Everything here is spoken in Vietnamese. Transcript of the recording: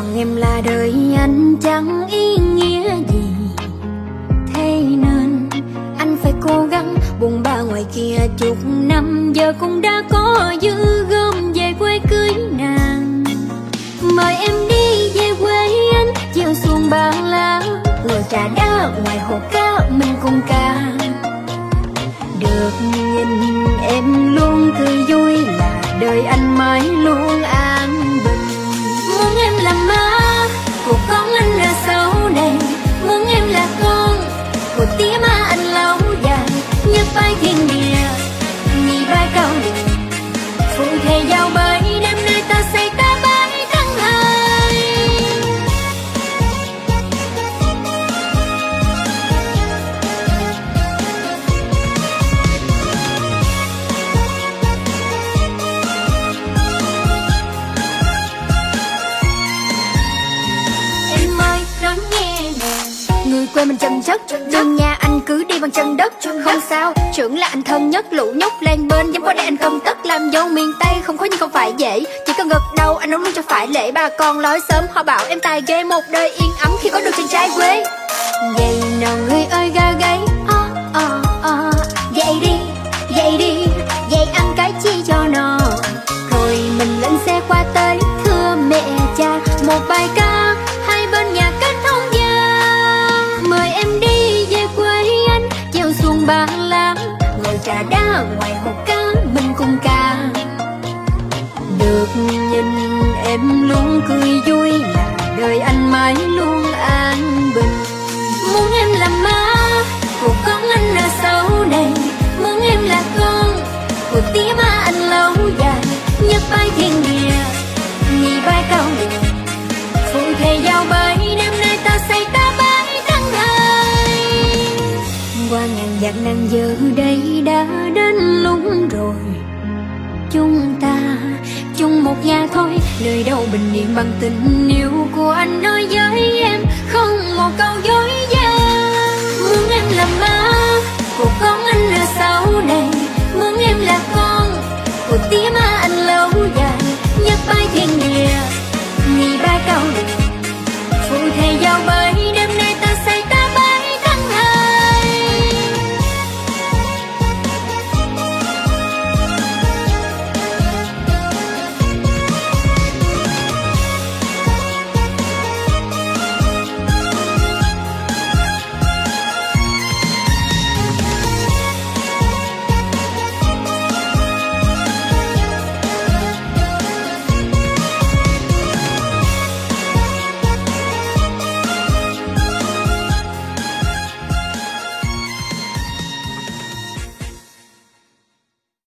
còn em là đời anh chẳng ý nghĩa gì. Thế nên anh phải cố gắng buồn ba ngoài kia chục năm. Giờ cũng đã có dư gom về quê cưới nàng. Mời em đi về quê anh, chiều xuồng ba lá, ngồi trà đá ngoài hồ cá mình cùng ca. Được quê mình chân chất. Đường nhà anh cứ đi bằng chân đất. Không sao, trưởng là anh thân nhất, lũ nhóc lên bên. Dám có để anh công tất, làm dâu miền tây. Không khó nhưng không phải dễ, chỉ cần gật đầu, anh nấu luôn cho phải lễ. Bà con nói sớm, họ bảo em tài ghê, một đời yên ấm khi có được chàng trai quê. Ngày nào người ơi ga gáy ngoài hồ cá mình cùng ca. Được nhìn em luôn cười vui là đời anh mãi luôn an bình. Muốn em làm má của con anh ở sau này. Muốn em là con của tía má anh lâu dài. Nhất bay thiên địa nhị bay cao đỉnh phụ thề giao bay đêm nay ta say ta bay tháng hai. Qua ngàn dặm nàng giờ rồi. Chúng ta chung một nhà thôi, Nơi đâu bình yên bằng tình yêu của anh nói với em. Không một câu dối gian. Muốn em là má Của con anh là sau này. Muốn em là con Của tim anh